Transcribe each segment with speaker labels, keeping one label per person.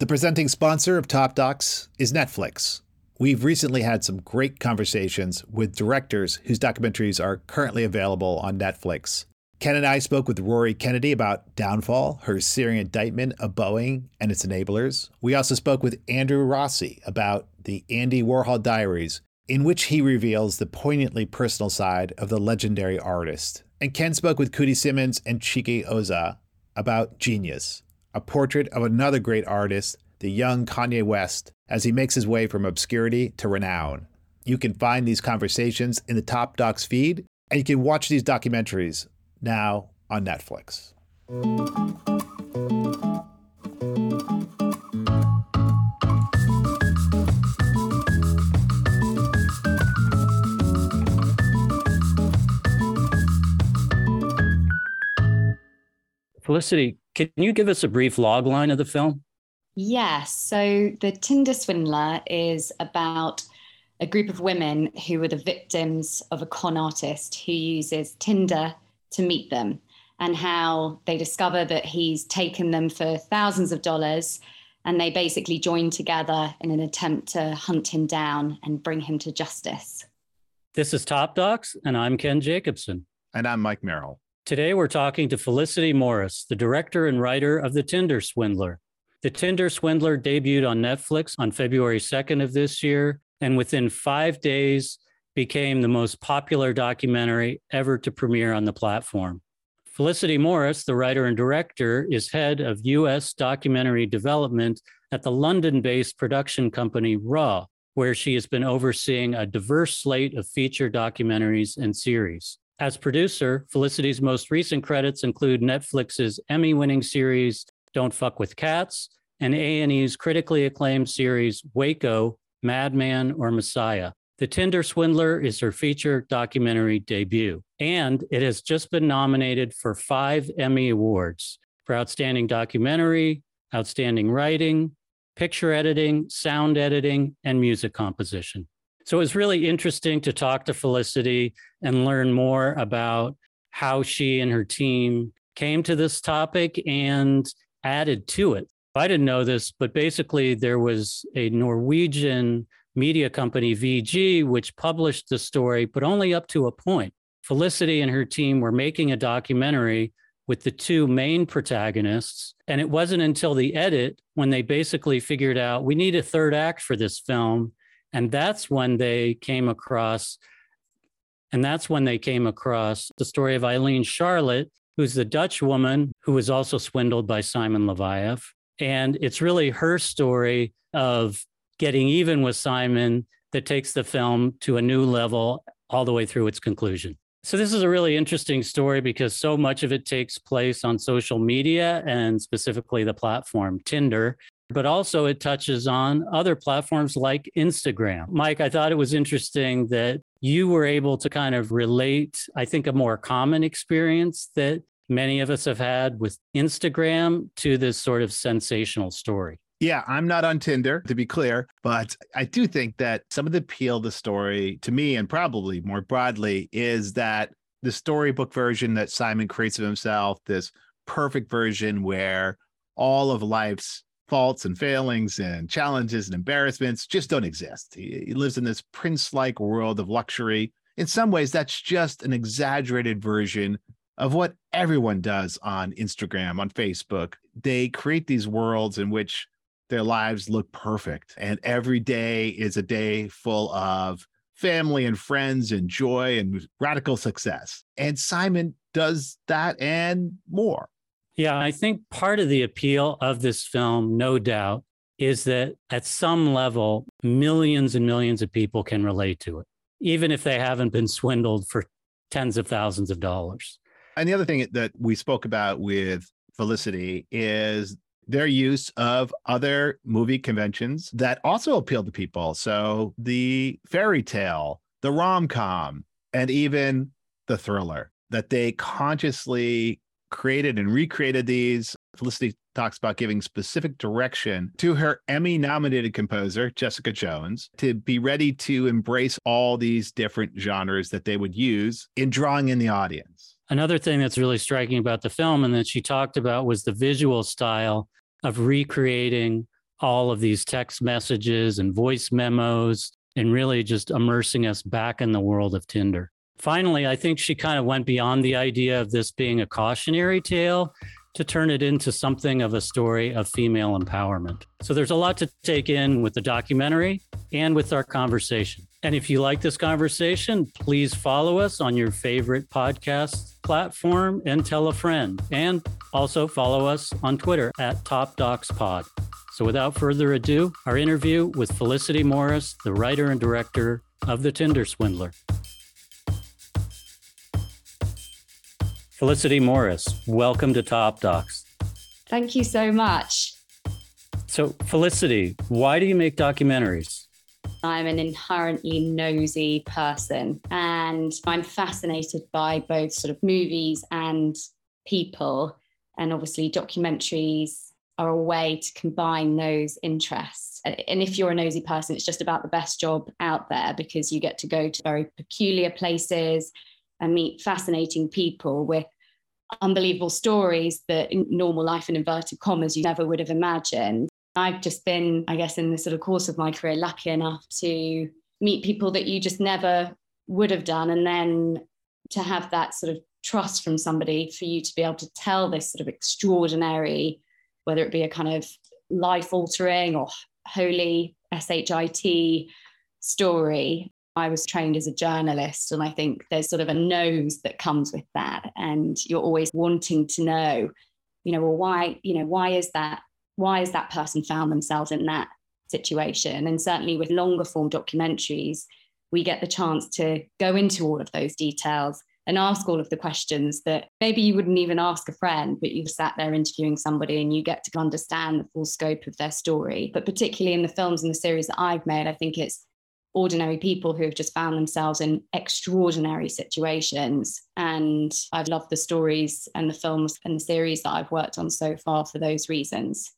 Speaker 1: The presenting sponsor of Top Docs is Netflix. We've recently had some great conversations with directors whose documentaries are currently available on Netflix. Ken and I spoke with Rory Kennedy about Downfall, her searing indictment of Boeing and its enablers. We also spoke with Andrew Rossi about the Andy Warhol Diaries, in which he reveals the poignantly personal side of the legendary artist. And Ken spoke with Coodie Simmons and Chike Ozah about Genius, a portrait of another great artist, the young Kanye West, as he makes his way from obscurity to renown. You can find these conversations in the Top Docs feed, and you can watch these documentaries now on Netflix.
Speaker 2: Felicity, can you give us a brief log line of the film?
Speaker 3: Yes. So, The Tinder Swindler is about a group of women who are the victims of a con artist who uses Tinder to meet them and how they discover that he's taken them for thousands of dollars and they basically join together in an attempt to hunt him down and bring him to justice.
Speaker 2: This is Top Docs, and I'm Ken Jacobson.
Speaker 1: And I'm Mike Merrill.
Speaker 2: Today, we're talking to Felicity Morris, the director and writer of The Tinder Swindler. The Tinder Swindler debuted on Netflix on February 2nd of this year, and within five days, became the most popular documentary ever to premiere on the platform. Felicity Morris, the writer and director, is head of U.S. documentary development at the London based production company Raw, where she has been overseeing a diverse slate of feature documentaries and series. As producer, Felicity's most recent credits include Netflix's Emmy-winning series Don't Fuck with Cats and A&E's critically acclaimed series Waco, Madman or Messiah. The Tinder Swindler is her feature documentary debut, and it has just been nominated for five Emmy Awards for Outstanding Documentary, Outstanding Writing, Picture Editing, Sound Editing, and Music Composition. So it was really interesting to talk to Felicity and learn more about how she and her team came to this topic and added to it. I didn't know this, but basically, there was a Norwegian media company, VG, which published the story, but only up to a point. Felicity and her team were making a documentary with the two main protagonists. And it wasn't until the edit when they basically figured out we need a third act for this film and that's when they came across and that's when they came across the story of Ayleen Charlotte, who's the Dutch woman who was also swindled by Simon Leviev. And it's really her story of getting even with Simon that takes the film to a new level all the way through its conclusion. So, this is a really interesting story because so much of it takes place on social media and specifically the platform Tinder but also it touches on other platforms like Instagram. Mike, I thought it was interesting that you were able to kind of relate, I think, a more common experience that many of us have had with Instagram to this sort of sensational story.
Speaker 1: Yeah, I'm not on Tinder, to be clear, but I do think that some of the appeal of the story to me, and probably more broadly, is that the storybook version that Simon creates of himself, this perfect version where all of life's faults and failings and challenges and embarrassments just don't exist. He, he lives in this prince like world of luxury. In some ways, that's just an exaggerated version of what everyone does on Instagram, on Facebook. They create these worlds in which their lives look perfect, and every day is a day full of family and friends and joy and radical success. And Simon does that and more.
Speaker 2: Yeah, I think part of the appeal of this film, no doubt, is that at some level, millions and millions of people can relate to it, even if they haven't been swindled for tens of thousands of dollars.
Speaker 1: And the other thing that we spoke about with Felicity is their use of other movie conventions that also appeal to people. So the fairy tale, the rom com, and even the thriller, that they consciously created and recreated these. Felicity talks about giving specific direction to her Emmy nominated composer, Jessica Jones, to be ready to embrace all these different genres that they would use in drawing in the audience.
Speaker 2: Another thing that's really striking about the film and that she talked about was the visual style of recreating all of these text messages and voice memos and really just immersing us back in the world of Tinder. Finally, I think she kind of went beyond the idea of this being a cautionary tale to turn it into something of a story of female empowerment. So there's a lot to take in with the documentary and with our conversation. And if you like this conversation, please follow us on your favorite podcast platform and tell a friend. And also follow us on Twitter at Top Docs Pod. So without further ado, our interview with Felicity Morris, the writer and director of The Tinder Swindler. Felicity Morris, welcome to Top Docs.
Speaker 3: Thank you so much.
Speaker 2: So, Felicity, why do you make documentaries?
Speaker 3: I'm an inherently nosy person and I'm fascinated by both sort of movies and people. And obviously, documentaries are a way to combine those interests. And if you're a nosy person, it's just about the best job out there because you get to go to very peculiar places and meet fascinating people with unbelievable stories that in normal life in inverted commas you never would have imagined. I've just been, I guess, in the sort of course of my career, lucky enough to meet people that you just never would have done. And then to have that sort of trust from somebody for you to be able to tell this sort of extraordinary, whether it be a kind of life altering or holy SHIT story. I was trained as a journalist, and I think there's sort of a nose that comes with that. And you're always wanting to know, you know, well, why, you know, why is that why has that person found themselves in that situation? And certainly with longer form documentaries, we get the chance to go into all of those details and ask all of the questions that maybe you wouldn't even ask a friend, but you've sat there interviewing somebody and you get to understand the full scope of their story. But particularly in the films and the series that I've made, I think it's ordinary people who have just found themselves in extraordinary situations. And I've loved the stories and the films and the series that I've worked on so far for those reasons.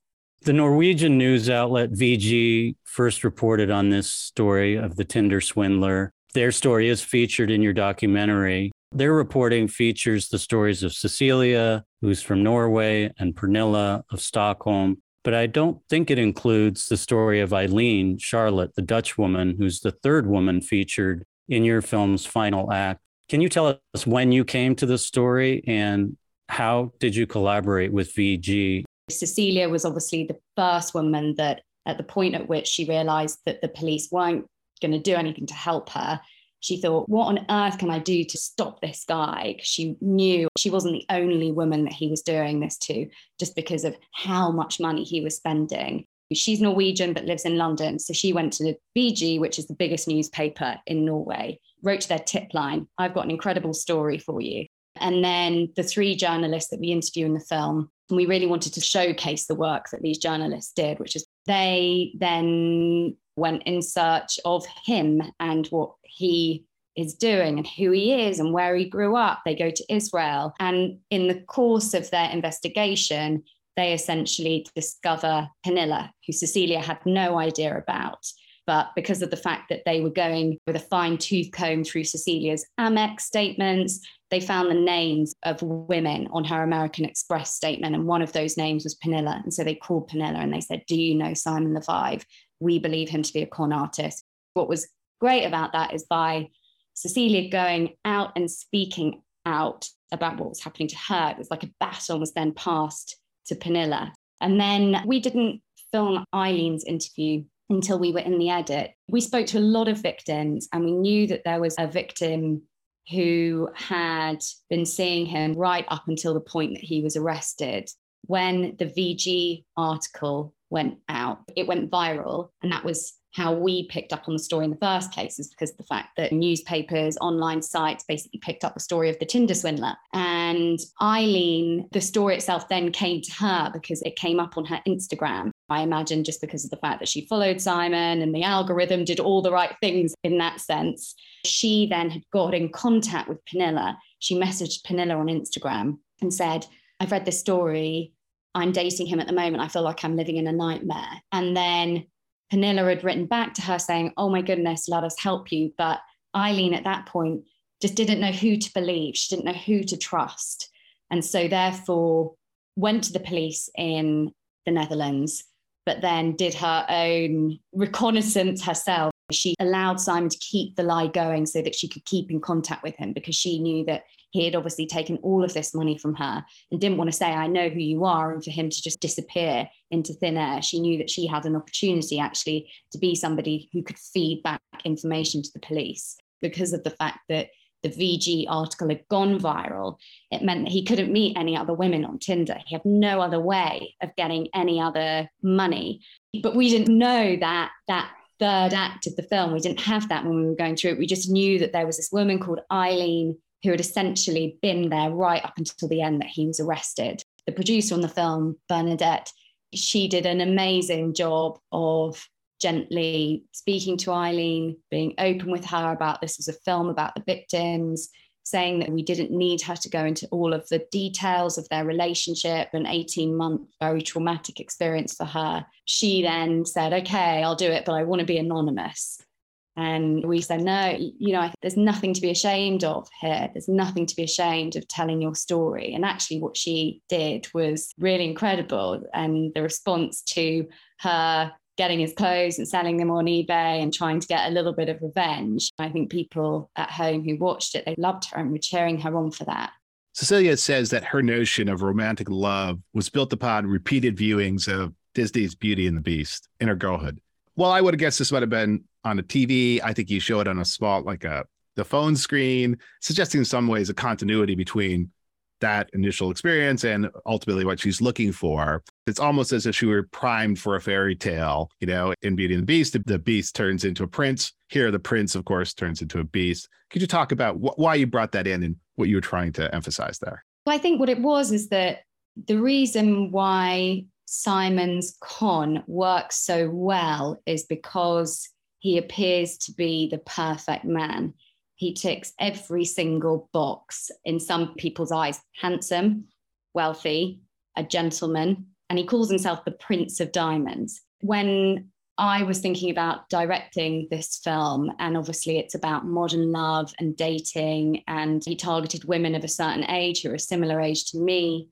Speaker 2: The Norwegian news outlet VG first reported on this story of the Tinder swindler. Their story is featured in your documentary. Their reporting features the stories of Cecilia, who's from Norway, and Pernilla of Stockholm. But I don't think it includes the story of Ayleen Charlotte, the Dutch woman, who's the third woman featured in your film's final act. Can you tell us when you came to the story and how did you collaborate with VG
Speaker 3: Cecilia was obviously the first woman that, at the point at which she realized that the police weren't going to do anything to help her, she thought, what on earth can I do to stop this guy? Because she knew she wasn't the only woman that he was doing this to just because of how much money he was spending. She's Norwegian but lives in London. So she went to the VG, which is the biggest newspaper in Norway, wrote to their tip line I've got an incredible story for you. And then the three journalists that we interview in the film and we really wanted to showcase the work that these journalists did, which is they then went in search of him and what he is doing and who he is and where he grew up. They go to Israel. And in the course of their investigation, they essentially discover Pernilla, who Cecilia had no idea about. But because of the fact that they were going with a fine tooth comb through Cecilia's Amex statements, they found the names of women on her American Express statement. And one of those names was Pernilla. And so they called Pernilla and they said, Do you know Simon Leviev? We believe him to be a con artist. What was great about that is by Cecilia going out and speaking out about what was happening to her, it was like a baton was then passed to Pernilla. And then we didn't film Ayleen's interview until we were in the edit. We spoke to a lot of victims and we knew that there was a victim who had been seeing him right up until the point that he was arrested. When the VG article went out, it went viral, and that was how we picked up on the story in the first place is because the fact that newspapers, online sites basically picked up the story of the Tinder swindler. And Ayleen, the story itself then came to her because it came up on her Instagram. I imagine just because of the fact that she followed Simon and the algorithm did all the right things in that sense. She then had got in contact with Pernilla. She messaged Pernilla on Instagram and said, I've read this story. I'm dating him at the moment. I feel like I'm living in a nightmare. And then Pernilla had written back to her saying, Oh my goodness, let us help you. But Ayleen at that point just didn't know who to believe. She didn't know who to trust. And so, therefore, went to the police in the Netherlands, but then did her own reconnaissance herself. She allowed Simon to keep the lie going so that she could keep in contact with him because she knew that he had obviously taken all of this money from her and didn't want to say, I know who you are, and for him to just disappear into thin air. She knew that she had an opportunity actually to be somebody who could feed back information to the police because of the fact that the VG article had gone viral, it meant that he couldn't meet any other women on Tinder. He had no other way of getting any other money. But we didn't know that that third act of the film. We didn't have that when we were going through it. We just knew that there was this woman called Ayleen who had essentially been there right up until the end that he was arrested. The producer on the film, Bernadette, she did an amazing job of gently speaking to Ayleen, being open with her about this was a film about the victims, saying that we didn't need her to go into all of the details of their relationship, an 18 month, very traumatic experience for her. She then said, Okay, I'll do it, but I want to be anonymous. And we said, no, you know, there's nothing to be ashamed of here. There's nothing to be ashamed of telling your story. And actually, what she did was really incredible. And the response to her getting his clothes and selling them on eBay and trying to get a little bit of revenge. I think people at home who watched it, they loved her and were cheering her on for that.
Speaker 1: Cecilia says that her notion of romantic love was built upon repeated viewings of Disney's Beauty and the Beast in her girlhood. Well, I would have guessed this might have been on a TV. I think you show it on a small, like a the phone screen, suggesting in some ways a continuity between that initial experience and ultimately what she's looking for. It's almost as if she were primed for a fairy tale. You know, in Beauty and the Beast, the beast turns into a prince. Here, the prince, of course, turns into a beast. Could you talk about wh- why you brought that in and what you were trying to emphasize there?
Speaker 3: Well, I think what it was is that the reason why Simon's con works so well is because he appears to be the perfect man he ticks every single box in some people's eyes handsome, wealthy, a gentleman, and he calls himself the Prince of Diamonds. When I was thinking about directing this film, and obviously it's about modern love and dating, and he targeted women of a certain age who are a similar age to me.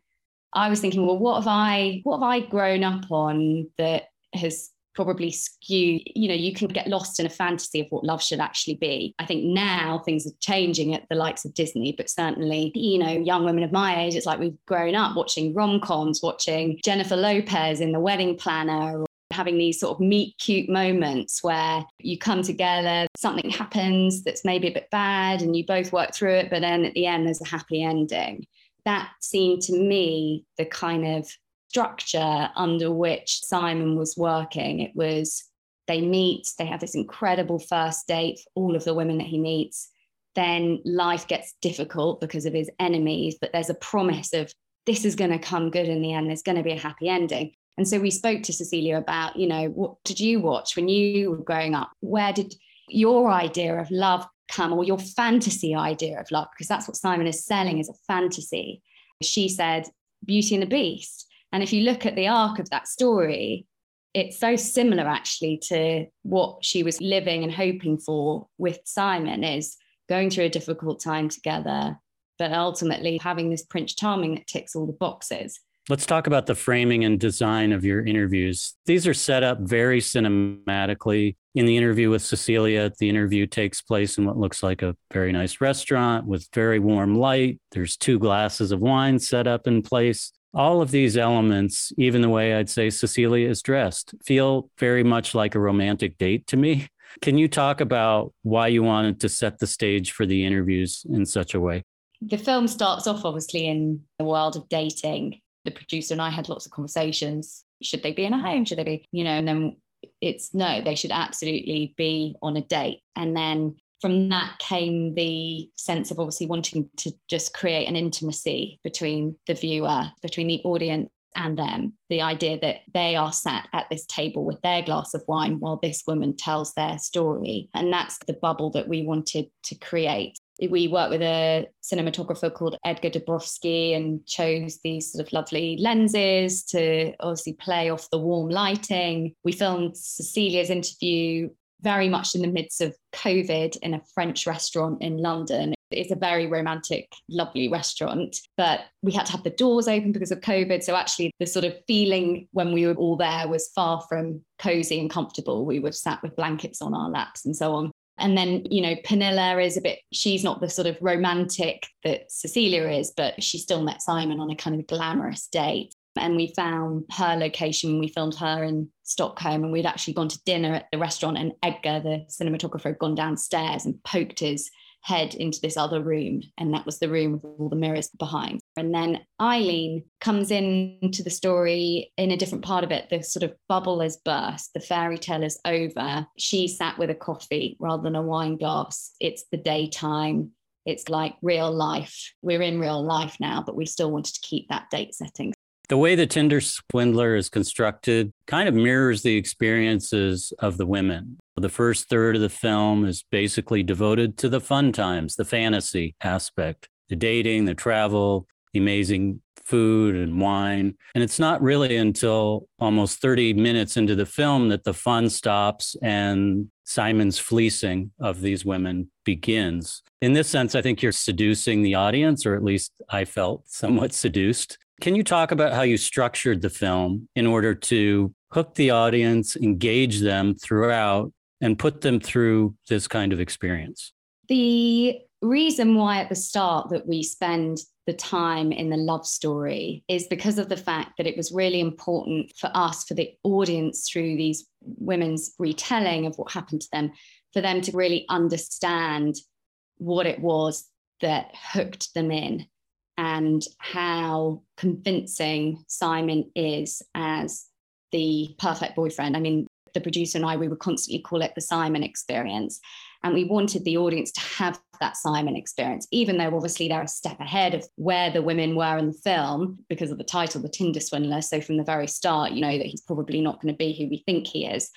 Speaker 3: I was thinking, well, what have I what have I grown up on that has probably skew you know you can get lost in a fantasy of what love should actually be i think now things are changing at the likes of disney but certainly you know young women of my age it's like we've grown up watching rom-coms watching jennifer lopez in the wedding planner having these sort of meet cute moments where you come together, something happens that's maybe a bit bad, and you both work through it, but then at the end, there's a happy ending. That seemed to me the kind of structure under which Simon was working. It was they meet, they have this incredible first date, all of the women that he meets. Then life gets difficult because of his enemies, but there's a promise of this is going to come good in the end. There's going to be a happy ending. And so we spoke to Cecilia about, you know, what did you watch when you were growing up? Where did your idea of love come or your fantasy idea of love? Because that's what Simon is selling is a fantasy. She said, Beauty and the Beast. And if you look at the arc of that story, it's so similar actually to what she was living and hoping for with Simon is going through a difficult time together, but ultimately having this Prince Charming that ticks all the boxes.
Speaker 2: Let's talk about the framing and design of your interviews. These are set up very cinematically. In the interview with Cecilia, the interview takes place in what looks like a very nice restaurant with very warm light. There's two glasses of wine set up in place all of these elements, even the way I'd say Cecilia is dressed, feel very much like a romantic date to me. Can you talk about why you wanted to set the stage for the interviews in such a way?
Speaker 3: The film starts off obviously in the world of dating. The producer and I had lots of conversations. Should they be in a home? Should they be, you know, and then it's no, they should absolutely be on a date. And then from that came the sense of obviously wanting to just create an intimacy between the viewer, between the audience and them. The idea that they are sat at this table with their glass of wine while this woman tells their story. And that's the bubble that we wanted to create. We worked with a cinematographer called Edgar Dabrowski and chose these sort of lovely lenses to obviously play off the warm lighting. We filmed Cecilia's interview very much in the midst of COVID in a French restaurant in London. It's a very romantic, lovely restaurant, but we had to have the doors open because of COVID. So actually, the sort of feeling when we were all there was far from cozy and comfortable. We were sat with blankets on our laps and so on. And then, you know, Pernilla is a bit, she's not the sort of romantic that Cecilia is, but she still met Simon on a kind of glamorous date. And we found her location. We filmed her in Stockholm, and we'd actually gone to dinner at the restaurant. And Edgar, the cinematographer, had gone downstairs and poked his head into this other room. And that was the room with all the mirrors behind. And then Ayleen comes into the story in a different part of it. The sort of bubble has burst, the fairy tale is over. She sat with a coffee rather than a wine glass. It's the daytime. It's like real life. We're in real life now, but we still wanted to keep that date setting.
Speaker 2: The way the Tinder swindler is constructed kind of mirrors the experiences of the women. The first third of the film is basically devoted to the fun times, the fantasy aspect, the dating, the travel, the amazing food and wine. And it's not really until almost 30 minutes into the film that the fun stops and Simon's fleecing of these women begins. In this sense, I think you're seducing the audience, or at least I felt somewhat seduced can you talk about how you structured the film in order to hook the audience, engage them throughout, and put them through this kind of experience?
Speaker 3: The reason why at the start that we spend the time in the love story is because of the fact that it was really important for us, for the audience through these women's retelling of what happened to them, for them to really understand what it was that hooked them in and how convincing Simon is as the perfect boyfriend. I mean, the producer and I, we would constantly call it the Simon experience. And we wanted the audience to have that Simon experience, even though obviously they're a step ahead of where the women were in the film because of the title, The Tinder Swindler. So from the very start, you know that he's probably not going to be who we think he is.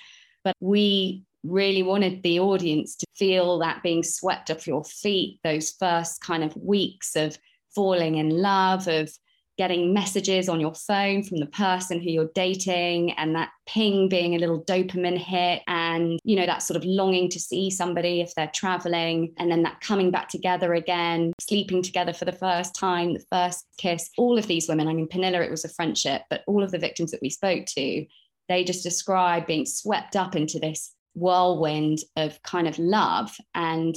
Speaker 3: But we really wanted the audience to feel that being swept off your feet, those first kind of weeks of falling in love, of getting messages on your phone from the person who you're dating and that ping being a little dopamine hit and you know that sort of longing to see somebody if they're traveling and then that coming back together again sleeping together for the first time the first kiss. All of these women i mean Pernilla it was a friendship but all of the victims that we spoke to they just described being swept up into this whirlwind of kind of love and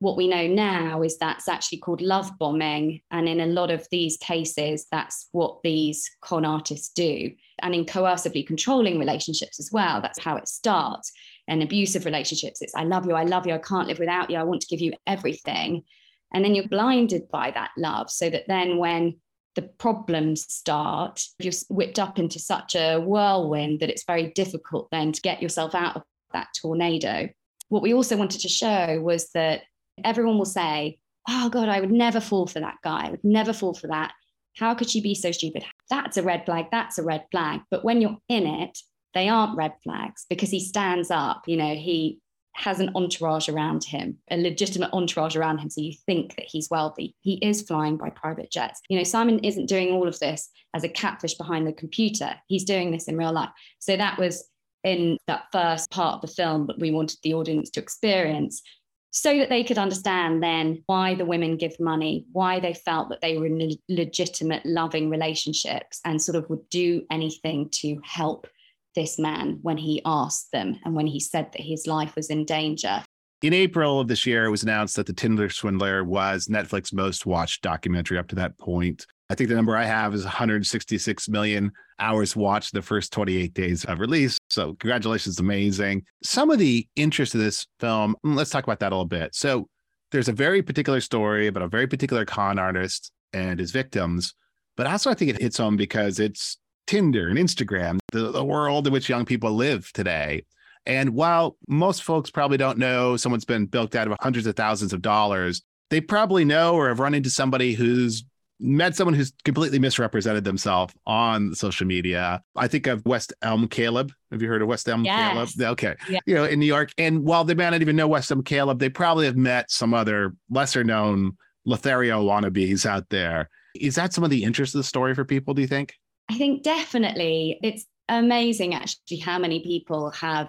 Speaker 3: what we know now is that's actually called love bombing. And in a lot of these cases, that's what these con artists do. And in coercively controlling relationships as well, that's how it starts. And abusive relationships, it's I love you, I love you, I can't live without you, I want to give you everything. And then you're blinded by that love, so that then when the problems start, you're whipped up into such a whirlwind that it's very difficult then to get yourself out of that tornado. What we also wanted to show was that everyone will say, Oh God, I would never fall for that guy. I would never fall for that. How could she be so stupid? That's a red flag. That's a red flag. But when you're in it, they aren't red flags because he stands up. You know, he has an entourage around him, a legitimate entourage around him. So you think that he's wealthy. He is flying by private jets. You know, Simon isn't doing all of this as a catfish behind the computer. He's doing this in real life. So that was in that first part of the film that we wanted the audience to experience so that they could understand then why the women give money, why they felt that they were in legitimate, loving relationships and sort of would do anything to help this man when he asked them and when he said that his life was in danger.
Speaker 1: In April of this year, it was announced that The Tinder Swindler was Netflix's most watched documentary up to that point. I think the number I have is 166 million hours watched the first 28 days of release. So, congratulations, amazing. Some of the interest of this film, mm, let's talk about that a little bit. So, there's a very particular story about a very particular con artist and his victims, but also I think it hits home because it's Tinder and Instagram, the, the world in which young people live today. And while most folks probably don't know someone's been bilked out of hundreds of thousands of dollars, they probably know or have run into somebody who's met someone who's completely misrepresented themselves on social media. I think of West Elm Caleb. Have you heard of West Elm yes. Caleb? Okay. Yeah. You know, in New York. And while they may not even know West Elm Caleb, they probably have met some other lesser known Lothario wannabes out there. Is that some of the interest of the story for people, do you think?
Speaker 3: I think definitely. It's amazing actually how many people have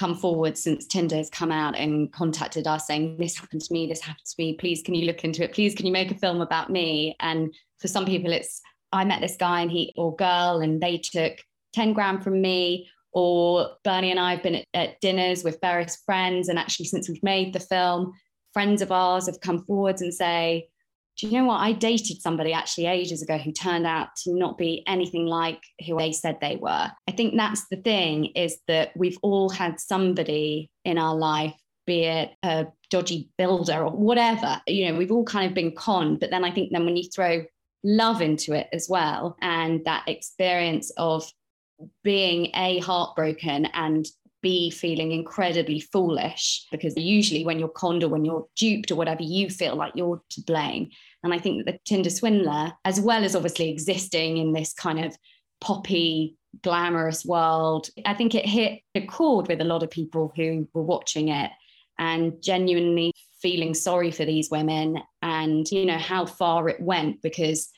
Speaker 3: come forward since Tinder has come out and contacted us saying, This happened to me, this happened to me. Please, can you look into it? Please, can you make a film about me? And for some people, it's I met this guy and he or girl, and they took 10 grand from me. Or Bernie and I have been at, at dinners with various friends. And actually, since we've made the film, friends of ours have come forwards and say, do you know what? I dated somebody actually ages ago who turned out to not be anything like who they said they were. I think that's the thing is that we've all had somebody in our life, be it a dodgy builder or whatever, you know, we've all kind of been conned. But then I think then when you throw love into it as well and that experience of being a heartbroken and be feeling incredibly foolish because usually when you're conned or when you're duped or whatever, you feel like you're to blame. And I think that the Tinder swindler, as well as obviously existing in this kind of poppy, glamorous world, I think it hit a chord with a lot of people who were watching it and genuinely feeling sorry for these women and, you know, how far it went because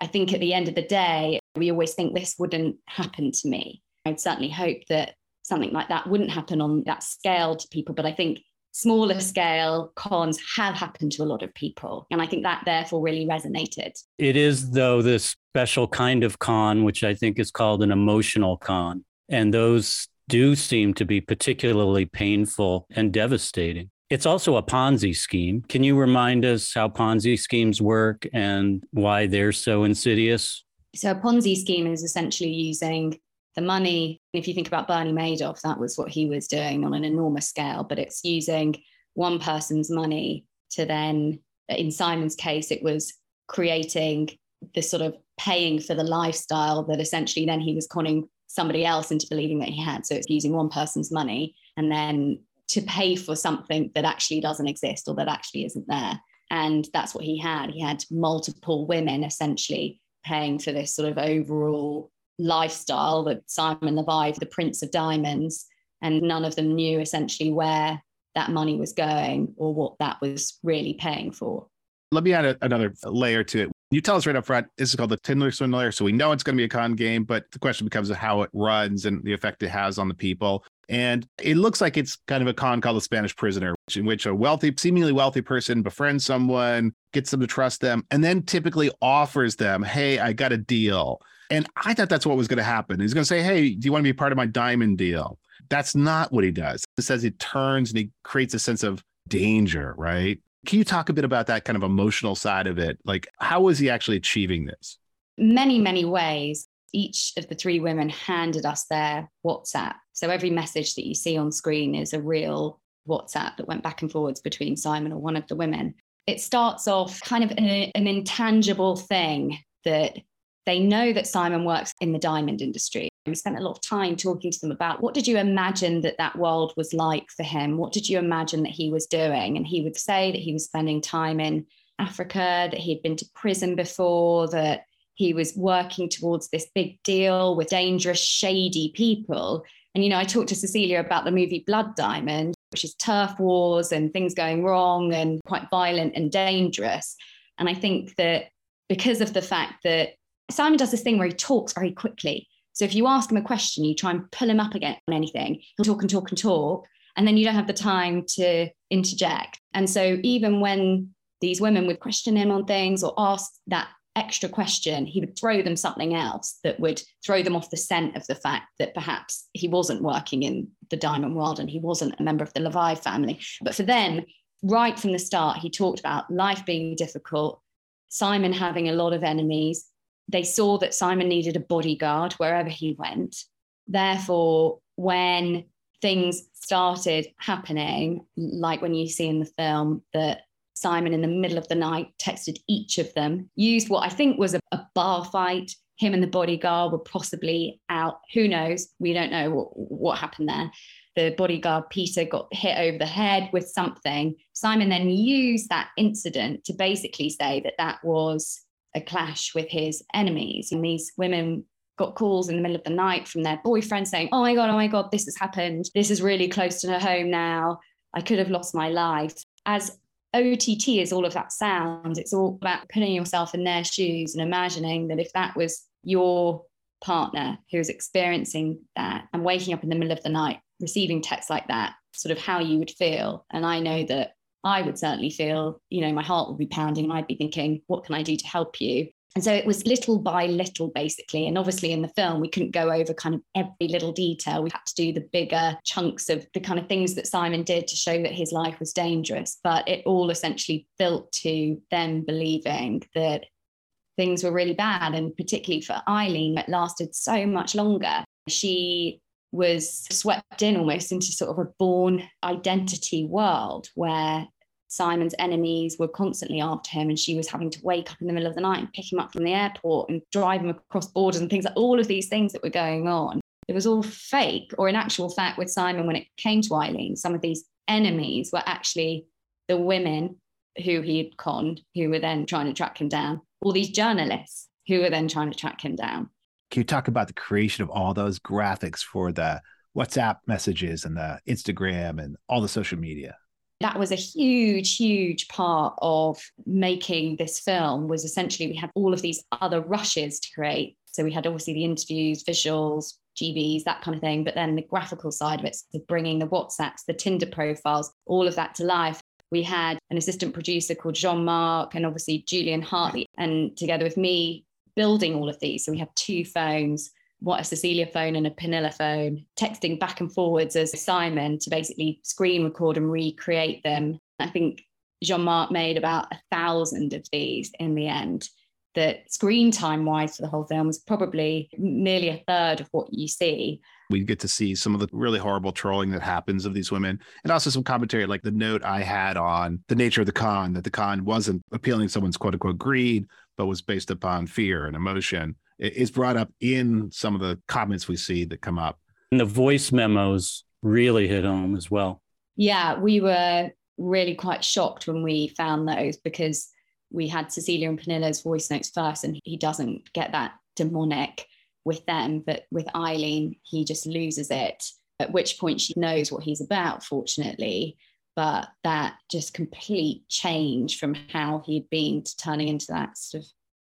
Speaker 3: I think at the end of the day, we always think this wouldn't happen to me. I'd certainly hope that something like that wouldn't happen on that scale to people. But I think smaller scale cons have happened to a lot of people. And I think that therefore really resonated.
Speaker 2: It is, though, this special kind of con, which I think is called an emotional con. And those do seem to be particularly painful and devastating. It's also a Ponzi scheme. Can you remind us how Ponzi schemes work and why they're so insidious?
Speaker 3: So, a Ponzi scheme is essentially using the money, if you think about Bernie Madoff, that was what he was doing on an enormous scale, but it's using one person's money to then, in Simon's case, it was creating this sort of paying for the lifestyle that essentially then he was conning somebody else into believing that he had. So it's using one person's money and then to pay for something that actually doesn't exist or that actually isn't there. And that's what he had. He had multiple women essentially paying for this sort of overall lifestyle that Simon Levi, the Prince of Diamonds, and none of them knew essentially where that money was going or what that was really paying for.
Speaker 1: Let me add a, another layer to it. You tell us right up front, this is called the Tinder Swindler. So we know it's going to be a con game, but the question becomes how it runs and the effect it has on the people. And it looks like it's kind of a con called the Spanish prisoner, in which a wealthy, seemingly wealthy person befriends someone, gets them to trust them, and then typically offers them, Hey, I got a deal. And I thought that's what was going to happen. He's going to say, Hey, do you want to be part of my diamond deal? That's not what he does. It says he turns and he creates a sense of danger, right? Can you talk a bit about that kind of emotional side of it? Like, how was he actually achieving this?
Speaker 3: Many, many ways. Each of the three women handed us their WhatsApp. So every message that you see on screen is a real WhatsApp that went back and forwards between Simon or one of the women. It starts off kind of an, an intangible thing that they know that Simon works in the diamond industry. We spent a lot of time talking to them about what did you imagine that that world was like for him? What did you imagine that he was doing? And he would say that he was spending time in Africa, that he'd been to prison before, that he was working towards this big deal with dangerous, shady people. And, you know, I talked to Cecilia about the movie Blood Diamond, which is turf wars and things going wrong and quite violent and dangerous. And I think that because of the fact that Simon does this thing where he talks very quickly. So if you ask him a question, you try and pull him up again on anything, he'll talk and talk and talk. And then you don't have the time to interject. And so even when these women would question him on things or ask that extra question, he would throw them something else that would throw them off the scent of the fact that perhaps he wasn't working in the diamond world and he wasn't a member of the Levi family. But for them, right from the start, he talked about life being difficult, Simon having a lot of enemies, they saw that Simon needed a bodyguard wherever he went. Therefore, when things started happening, like when you see in the film that Simon, in the middle of the night, texted each of them, used what I think was a, a bar fight. Him and the bodyguard were possibly out. Who knows? We don't know what, what happened there. The bodyguard, Peter, got hit over the head with something. Simon then used that incident to basically say that that was a clash with his enemies. And these women got calls in the middle of the night from their boyfriend saying, Oh my God, oh my God, this has happened. This is really close to her home now. I could have lost my life. As OTT as all of that sounds, it's all about putting yourself in their shoes and imagining that if that was your partner who is experiencing that and waking up in the middle of the night, receiving texts like that, sort of how you would feel. And I know that I would certainly feel, you know, my heart would be pounding and I'd be thinking, what can I do to help you? And so it was little by little, basically. And obviously, in the film, we couldn't go over kind of every little detail. We had to do the bigger chunks of the kind of things that Simon did to show that his life was dangerous. But it all essentially built to them believing that things were really bad. And particularly for Ayleen, it lasted so much longer. She was swept in almost into sort of a Bourne identity world where Simon's enemies were constantly after him, and she was having to wake up in the middle of the night and pick him up from the airport and drive him across borders and things like all of these things that were going on. It was all fake, or in actual fact, with Simon, when it came to Ayleen, some of these enemies were actually the women who he had conned, who were then trying to track him down, all these journalists who were then trying to track him down.
Speaker 1: Can you talk about the creation of all those graphics for the WhatsApp messages and the Instagram and all the social media?
Speaker 3: that was a huge huge part of making this film was essentially we had all of these other rushes to create so we had obviously the interviews visuals gvs that kind of thing but then the graphical side of it so bringing the whatsapps the tinder profiles all of that to life we had an assistant producer called jean marc and obviously julian hartley and together with me building all of these so we have two phones what a Cecilia phone and a Pernilla phone, texting back and forwards as Simon to basically screen record and recreate them. I think Jean Marc made about a thousand of these in the end. That screen time wise for the whole film was probably nearly a third of what you see.
Speaker 1: We get to see some of the really horrible trolling that happens of these women, and also some commentary, like the note I had on the nature of the con, that the con wasn't appealing to someone's quote unquote greed, but was based upon fear and emotion is brought up in some of the comments we see that come up.
Speaker 2: And the voice memos really hit home as well.
Speaker 3: Yeah, we were really quite shocked when we found those because we had Cecilia and Pernilla's voice notes first, and he doesn't get that demonic with them, but with Ayleen, he just loses it. At which point she knows what he's about, fortunately. But that just complete change from how he'd been to turning into that sort of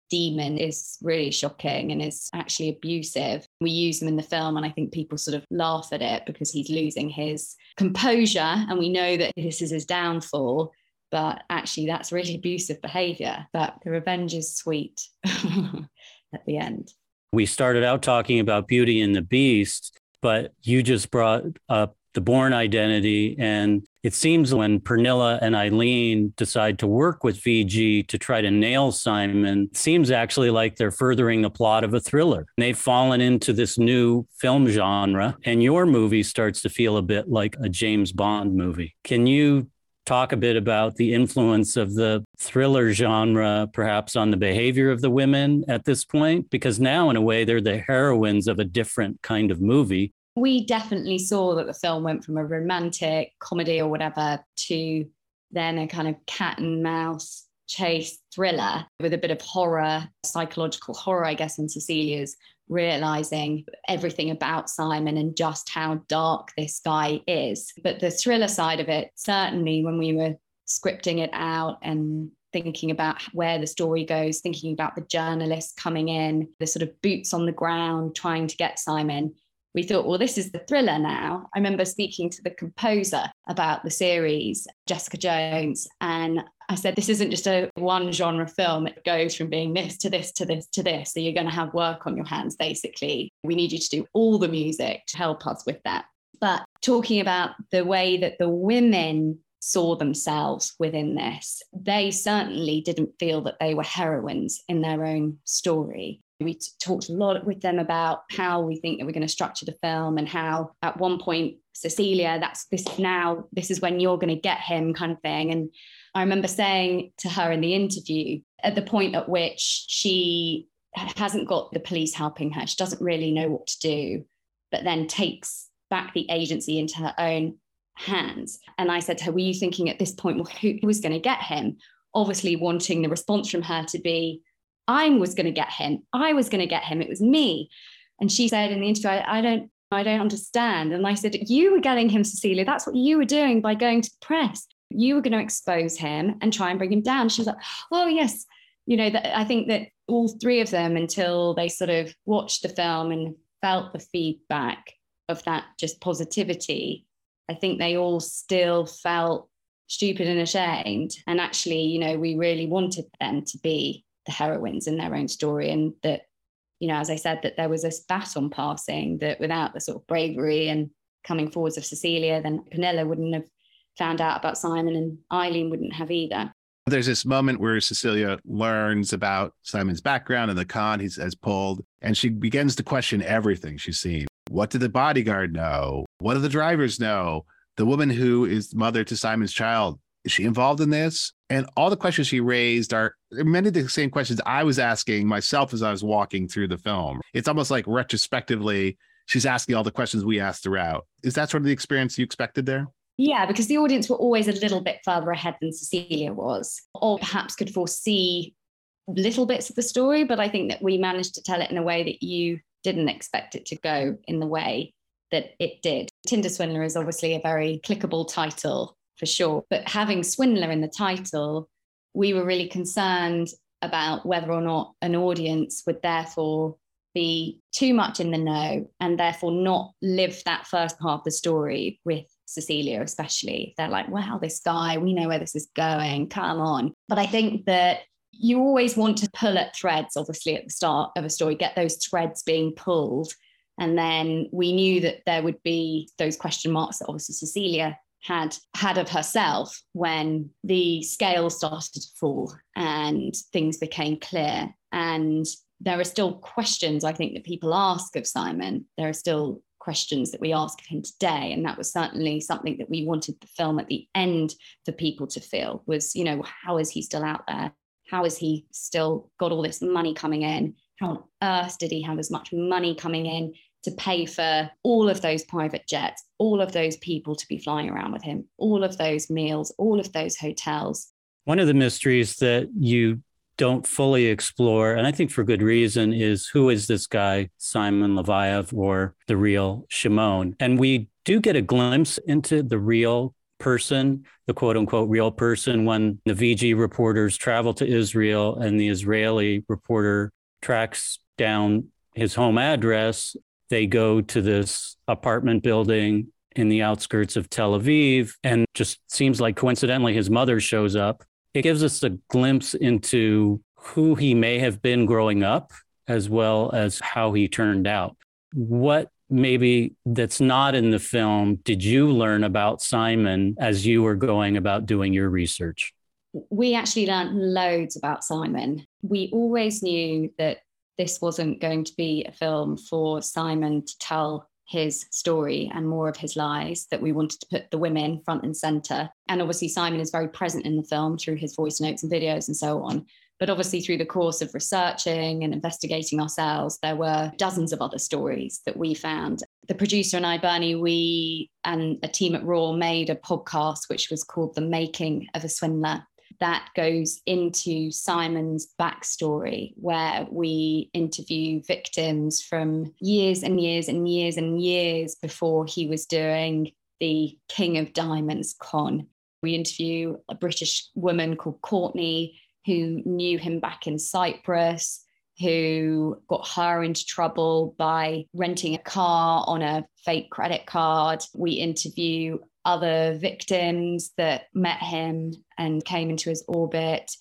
Speaker 3: demon is really shocking and is actually abusive. We use them in the film, and I think people sort of laugh at it because he's losing his composure, and we know that this is his downfall. But actually, that's really abusive behavior. But the revenge is sweet at the end.
Speaker 2: We started out talking about Beauty and the Beast, but you just brought up the Bourne identity. And it seems when Pernilla and Ayleen decide to work with VG to try to nail Simon, seems actually like they're furthering the plot of a thriller. They've fallen into this new film genre, and your movie starts to feel a bit like a James Bond movie. Can you talk a bit about the influence of the thriller genre, perhaps on the behavior of the women at this point? Because now, in a way, they're the heroines of a different kind of movie
Speaker 3: we definitely saw that the film went from a romantic comedy or whatever to then a kind of cat and mouse chase thriller with a bit of horror, psychological horror, I guess, in Cecilia's realizing everything about Simon and just how dark this guy is. But the thriller side of it, certainly when we were scripting it out and thinking about where the story goes, thinking about the journalists coming in, the sort of boots on the ground, trying to get Simon we thought, well, this is the thriller now. I remember speaking to the composer about the series, Jessica Jones, and I said, this isn't just a one genre film. It goes from being this to this to this to this. So you're going to have work on your hands, basically. We need you to do all the music to help us with that. But talking about the way that the women saw themselves within this, they certainly didn't feel that they were heroines in their own story. We talked a lot with them about how we think that we're going to structure the film and how at one point, Cecilia, that's this now, this is when you're going to get him kind of thing. And I remember saying to her in the interview, at the point at which she hasn't got the police helping her, she doesn't really know what to do, but then takes back the agency into her own hands. And I said to her, Were you thinking at this point, well, who, was going to get him? Obviously, wanting the response from her to be, I was going to get him. I was going to get him. It was me. And she said in the interview, I, I don't, I don't understand. And I said, You were getting him, Cecilia. That's what you were doing by going to the press. You were going to expose him and try and bring him down. She was like, Oh, yes. You know, that I think that all three of them until they sort of watched the film and felt the feedback of that just positivity. I think they all still felt stupid and ashamed. And actually, you know, we really wanted them to be the heroines in their own story and that you know, as I said, that there was a baton passing that without the sort of bravery and coming forwards of Cecilia, then Pernilla wouldn't have found out about Simon and Ayleen wouldn't have either.
Speaker 1: There's this moment where Cecilia learns about Simon's background and the con he has pulled, and she begins to question everything she's seen. What did the bodyguard know? What do the drivers know? The woman who is mother to Simon's child, is she involved in this? And all the questions she raised are many of the same questions I was asking myself as I was walking through the film. It's almost like retrospectively, she's asking all the questions we asked throughout. Is that sort of the experience you expected there?
Speaker 3: Yeah, because the audience were always a little bit further ahead than Cecilia was, or perhaps could foresee little bits of the story. But I think that we managed to tell it in a way that you didn't expect it to go in the way that it did. Tinder Swindler is obviously a very clickable title for sure. But having Swindler in the title, we were really concerned about whether or not an audience would therefore be too much in the know and therefore not live that first part of the story with Cecilia, especially. They're like, wow, this guy, we know where this is going, come on. But I think that you always want to pull at threads, obviously, at the start of a story, get those threads being pulled. And then we knew that there would be those question marks that obviously Cecilia had had of herself when the scale started to fall and things became clear. And there are still questions I think that people ask of Simon. There are still questions that we ask of him today. And that was certainly something that we wanted the film at the end for people to feel was, you know, how is he still out there? How has he still got all this money coming in? How on earth did he have as much money coming in to pay for all of those private jets, all of those people to be flying around with him, all of those meals, all of those hotels.
Speaker 2: One of the mysteries that you don't fully explore, and I think for good reason, is who is this guy, Simon Leviev, or the real Shimon? And we do get a glimpse into the real person, the quote unquote real person, when the VG reporters travel to Israel and the Israeli reporter tracks down his home address they go to this apartment building in the outskirts of Tel Aviv, and just seems like coincidentally his mother shows up. It gives us a glimpse into who he may have been growing up, as well as how he turned out. What maybe that's not in the film did you learn about Simon as you were going about doing your research?
Speaker 3: We actually learned loads about Simon. We always knew that this wasn't going to be a film for Simon to tell his story and more of his lies, that we wanted to put the women front and center. And obviously, Simon is very present in the film through his voice notes and videos and so on. But obviously, through the course of researching and investigating ourselves, there were dozens of other stories that we found. The producer and I, Bernie, we and a team at Raw made a podcast which was called The Making of a Swindler that goes into Simon's backstory, where we interview victims from years and years and years and years before he was doing the King of Diamonds con. We interview a British woman called Courtney who knew him back in Cyprus, who got her into trouble by renting a car on a fake credit card. We interview other victims that met him and came into his orbit.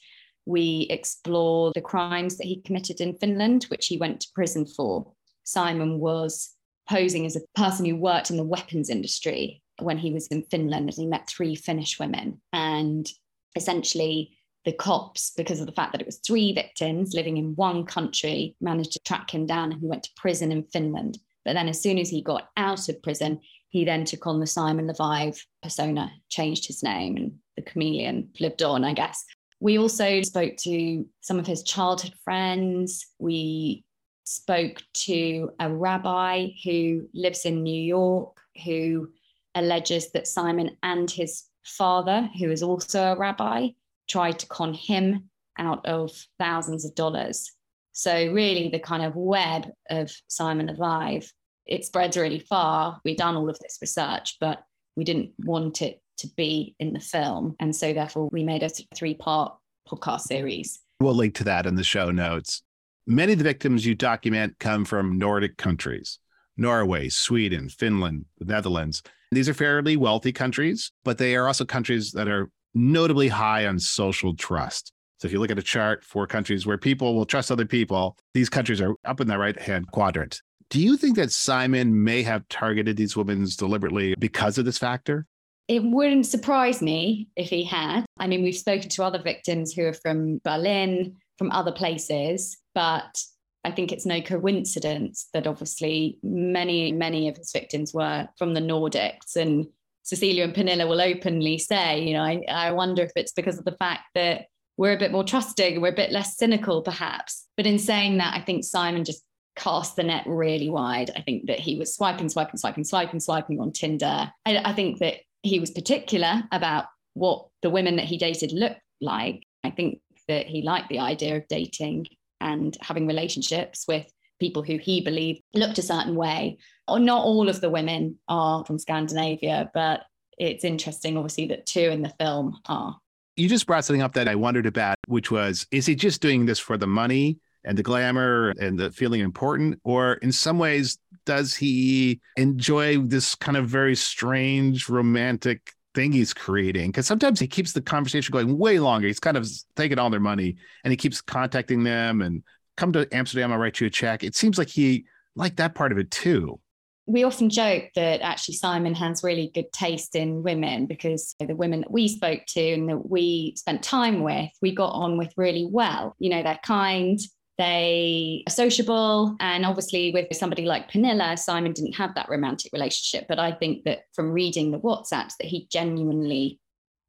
Speaker 3: We explore the crimes that he committed in Finland, which he went to prison for. Simon was posing as a person who worked in the weapons industry when he was in Finland, and he met three Finnish women. And essentially, the cops, because of the fact that it was three victims living in one country, managed to track him down and he went to prison in Finland. But then, as soon as he got out of prison, he then took on the Simon Leviev persona, changed his name, and the chameleon lived on, I guess. We also spoke to some of his childhood friends. We spoke to a rabbi who lives in New York who alleges that Simon and his father, who is also a rabbi, tried to con him out of thousands of dollars. So, really, the kind of web of Simon Leviev it spreads really far. We've done all of this research, but we didn't want it to be in the film. And so therefore we made a three part podcast series.
Speaker 1: We'll link to that in the show notes. Many of the victims you document come from Nordic countries Norway, Sweden, Finland, the Netherlands. These are fairly wealthy countries, but they are also countries that are notably high on social trust. So if you look at a chart for countries where people will trust other people, these countries are up in the right hand quadrant. Do you think that Simon may have targeted these women deliberately because of this factor?
Speaker 3: It wouldn't surprise me if he had. I mean, we've spoken to other victims who are from Berlin, from other places, but I think it's no coincidence that obviously many, many of his victims were from the Nordics. And Cecilia and Pernilla will openly say, you know, I, I wonder if it's because of the fact that we're a bit more trusting, we're a bit less cynical, perhaps. But in saying that, I think Simon just cast the net really wide. I think that he was swiping, swiping, swiping, swiping, swiping on Tinder. I, I think that he was particular about what the women that he dated looked like. I think that he liked the idea of dating and having relationships with people who he believed looked a certain way. Or not all of the women are from Scandinavia, but it's interesting, obviously, that two in the film are.
Speaker 1: You just brought something up that I wondered about, which was is he just doing this for the money and the glamour and the feeling important? Or in some ways, does he enjoy this kind of very strange romantic thing he's creating because sometimes he keeps the conversation going way longer. He's kind of taking all their money and he keeps contacting them and come to Amsterdam, I'll write you a check. It seems like he liked that part of it too.
Speaker 3: We often joke that actually Simon has really good taste in women because the women that we spoke to and that we spent time with, we got on with really well. You know, they're kind, they are sociable. And obviously, with somebody like Pernilla, Simon didn't have that romantic relationship. But I think that from reading the WhatsApps, that he genuinely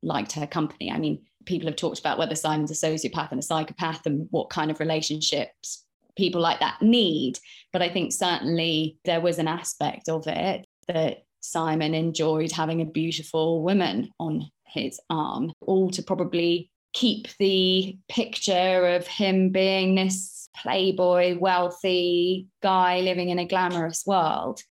Speaker 3: liked her company. I mean, people have talked about whether Simon's a sociopath and a psychopath and what kind of relationships people like that need. But I think certainly there was an aspect of it that Simon enjoyed having a beautiful woman on his arm, all to probably keep the picture of him being this playboy, wealthy guy living in a glamorous world.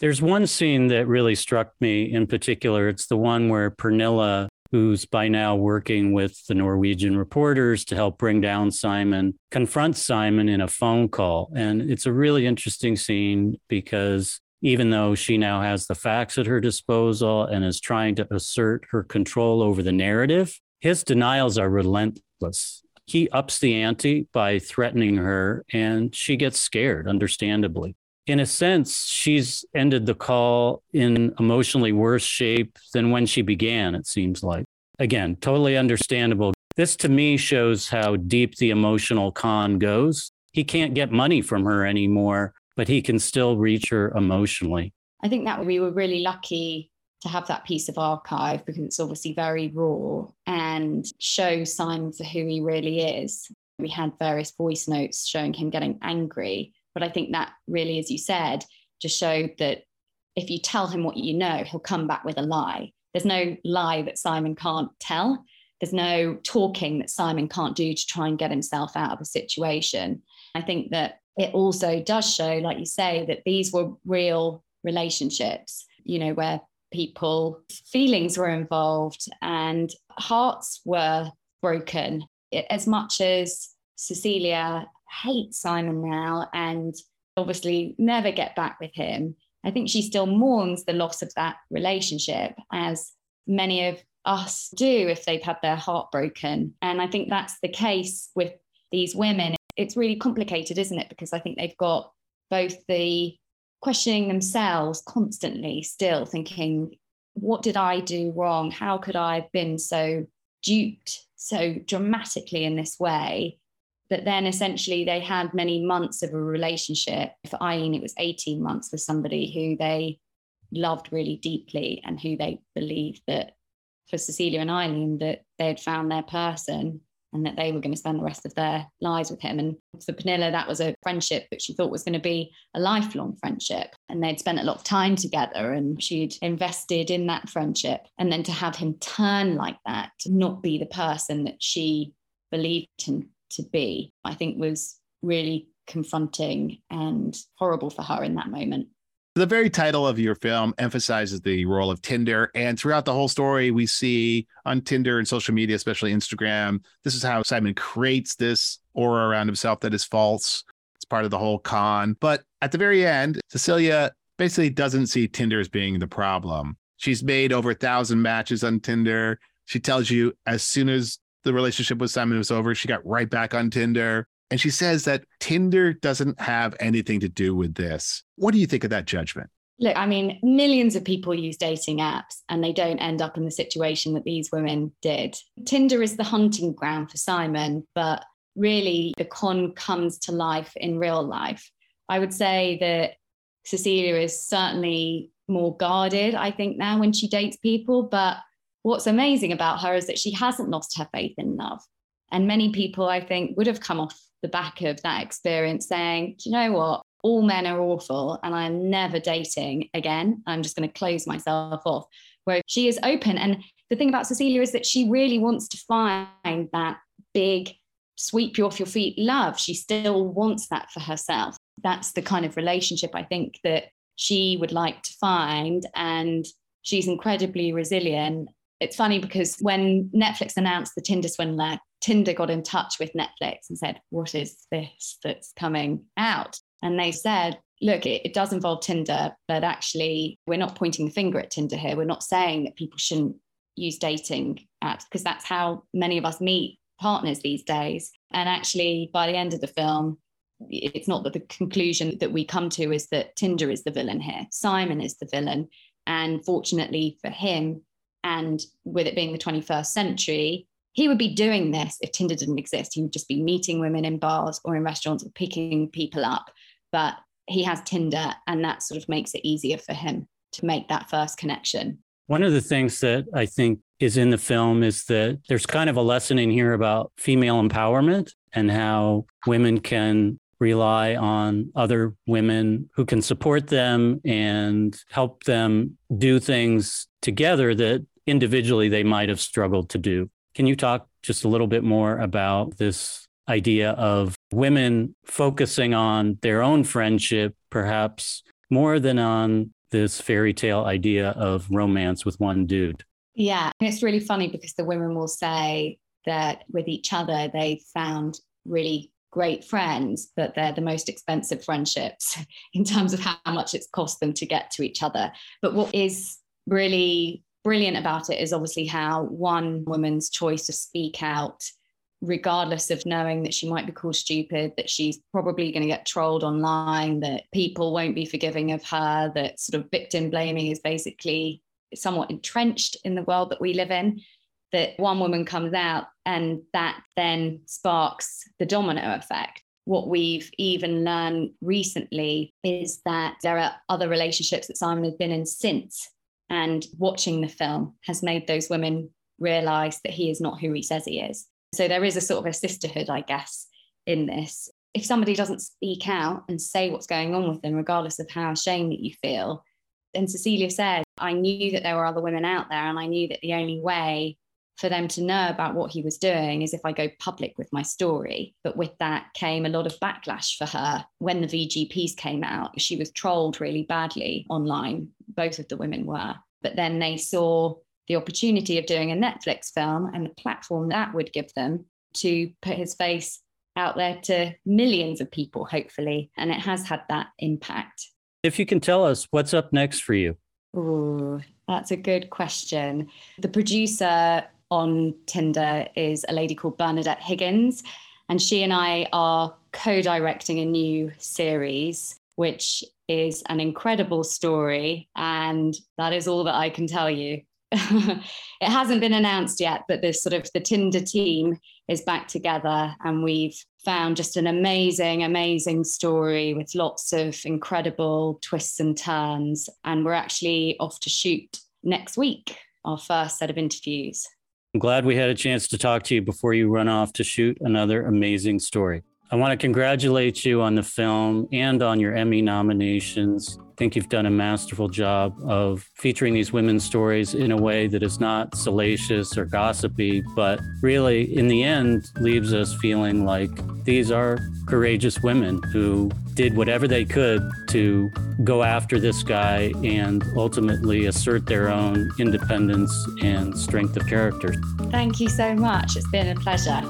Speaker 2: There's one scene that really struck me in particular. It's the one where Pernilla, who's by now working with the Norwegian reporters to help bring down Simon, confronts Simon in a phone call. And it's a really interesting scene because even though she now has the facts at her disposal and is trying to assert her control over the narrative, his denials are relentless. He ups the ante by threatening her, and she gets scared, understandably. In a sense, she's ended the call in emotionally worse shape than when she began, it seems like. Again, totally understandable. This to me shows how deep the emotional con goes. He can't get money from her anymore, but he can still reach her emotionally.
Speaker 3: I think that we were really lucky to have that piece of archive because it's obviously very raw and show Simon for who he really is. We had various voice notes showing him getting angry, but I think that really, as you said, just showed that if you tell him what you know, he'll come back with a lie. There's no lie that Simon can't tell. There's no talking that Simon can't do to try and get himself out of a situation. I think that it also does show, like you say, that these were real relationships, you know, where people, feelings were involved and hearts were broken. As much as Cecilia hates Simon now and obviously never get back with him, I think she still mourns the loss of that relationship, as many of us do if they've had their heart broken. And I think that's the case with these women. It's really complicated, isn't it? Because I think they've got both the questioning themselves constantly, still thinking, what did I do wrong? How could I have been so duped so dramatically in this way? That then essentially they had many months of a relationship. For Ayleen, it was 18 months with somebody who they loved really deeply and who they believed that for Cecilia and Ayleen that they had found their person and that they were going to spend the rest of their lives with him. And for Pernilla, that was a friendship that she thought was going to be a lifelong friendship. And they'd spent a lot of time together and she'd invested in that friendship. And then to have him turn like that, not be the person that she believed him to be, I think was really confronting and horrible for her in that moment.
Speaker 1: The very title of your film emphasizes the role of Tinder. And throughout the whole story, we see on Tinder and social media, especially Instagram, this is how Simon creates this aura around himself that is false. It's part of the whole con. But at the very end, Cecilia basically doesn't see Tinder as being the problem. She's made over a thousand matches on Tinder. She tells you as soon as the relationship with Simon was over, she got right back on Tinder. And she says that Tinder doesn't have anything to do with this. What do you think of that judgment?
Speaker 3: Look, I mean, millions of people use dating apps and they don't end up in the situation that these women did. Tinder is the hunting ground for Simon, but really the con comes to life in real life. I would say that Cecilia is certainly more guarded, I think, now when she dates people. But what's amazing about her is that she hasn't lost her faith in love. And many people, I think, would have come off the back of that experience saying, Do you know what? All men are awful and I'm never dating again. I'm just going to close myself off. Where she is open. And the thing about Cecilia is that she really wants to find that big, sweep you off your feet love. She still wants that for herself. That's the kind of relationship I think that she would like to find. And she's incredibly resilient. It's funny because when Netflix announced the Tinder swindler, Tinder got in touch with Netflix and said, What is this that's coming out? And they said, Look, it, it does involve Tinder, but actually, we're not pointing the finger at Tinder here. We're not saying that people shouldn't use dating apps because that's how many of us meet partners these days. And actually, by the end of the film, it's not that the conclusion that we come to is that Tinder is the villain here. Simon is the villain. And fortunately for him, and with it being the 21st century, he would be doing this if Tinder didn't exist. He would just be meeting women in bars or in restaurants or picking people up. But he has Tinder, and that sort of makes it easier for him to make that first connection.
Speaker 2: One of the things that I think is in the film is that there's kind of a lesson in here about female empowerment and how women can rely on other women who can support them and help them do things together that individually they might have struggled to do. Can you talk just a little bit more about this idea of women focusing on their own friendship, perhaps more than on this fairy tale idea of romance with one dude?
Speaker 3: Yeah, it's really funny because the women will say that with each other, they found really great friends, but they're the most expensive friendships in terms of how much it's cost them to get to each other. But what is really brilliant about it is obviously how one woman's choice to speak out, regardless of knowing that she might be called stupid, that she's probably going to get trolled online, that people won't be forgiving of her, that sort of victim blaming is basically somewhat entrenched in the world that we live in that one woman comes out and that then sparks the domino effect. What we've even learned recently is that there are other relationships that Simon has been in since. And watching the film has made those women realize that he is not who he says he is. So there is a sort of a sisterhood, I guess, in this. If somebody doesn't speak out and say what's going on with them, regardless of how ashamed that you feel, and Cecilia said, I knew that there were other women out there, and I knew that the only way for them to know about what he was doing is if I go public with my story. But with that came a lot of backlash for her. When the VG piece came out, she was trolled really badly online. Both of the women were. But then they saw the opportunity of doing a Netflix film and the platform that would give them to put his face out there to millions of people, hopefully. And it has had that impact.
Speaker 2: If you can tell us what's up next for you.
Speaker 3: Oh, that's a good question. The producer on Tinder is a lady called Bernadette Higgins. And she and I are co directing a new series, which is an incredible story. And that is all that I can tell you. it hasn't been announced yet, but this sort of the Tinder team is back together and we've found just an amazing, amazing story with lots of incredible twists and turns. And we're actually off to shoot next week, our first set of interviews.
Speaker 2: I'm glad we had a chance to talk to you before you run off to shoot another amazing story. I want to congratulate you on the film and on your Emmy nominations. I think you've done a masterful job of featuring these women's stories in a way that is not salacious or gossipy, but really, in the end, leaves us feeling like these are courageous women who did whatever they could to go after this guy and ultimately assert their own independence and strength of character.
Speaker 3: Thank you so much. It's been a pleasure.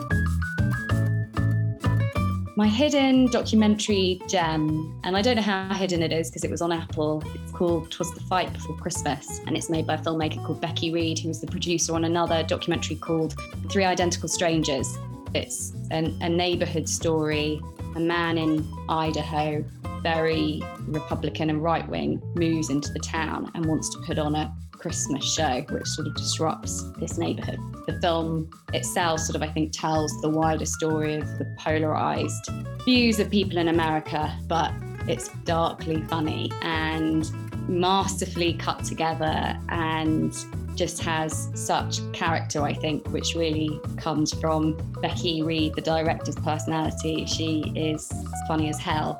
Speaker 3: My hidden documentary gem, and I don't know how hidden it is because it was on Apple. It's called "Twas the Fight Before Christmas," and it's made by a filmmaker called Becky Read, who was the producer on another documentary called Three Identical Strangers. It's an, a neighborhood story. A man in Idaho, very Republican and right wing, moves into the town and wants to put on a Christmas show, which sort of disrupts this neighborhood. The film itself, sort of, I think, tells the wider story of the polarized views of people in America, but it's darkly funny and masterfully cut together and just has such character, I think, which really comes from Becky Read, the director's personality. She is funny as hell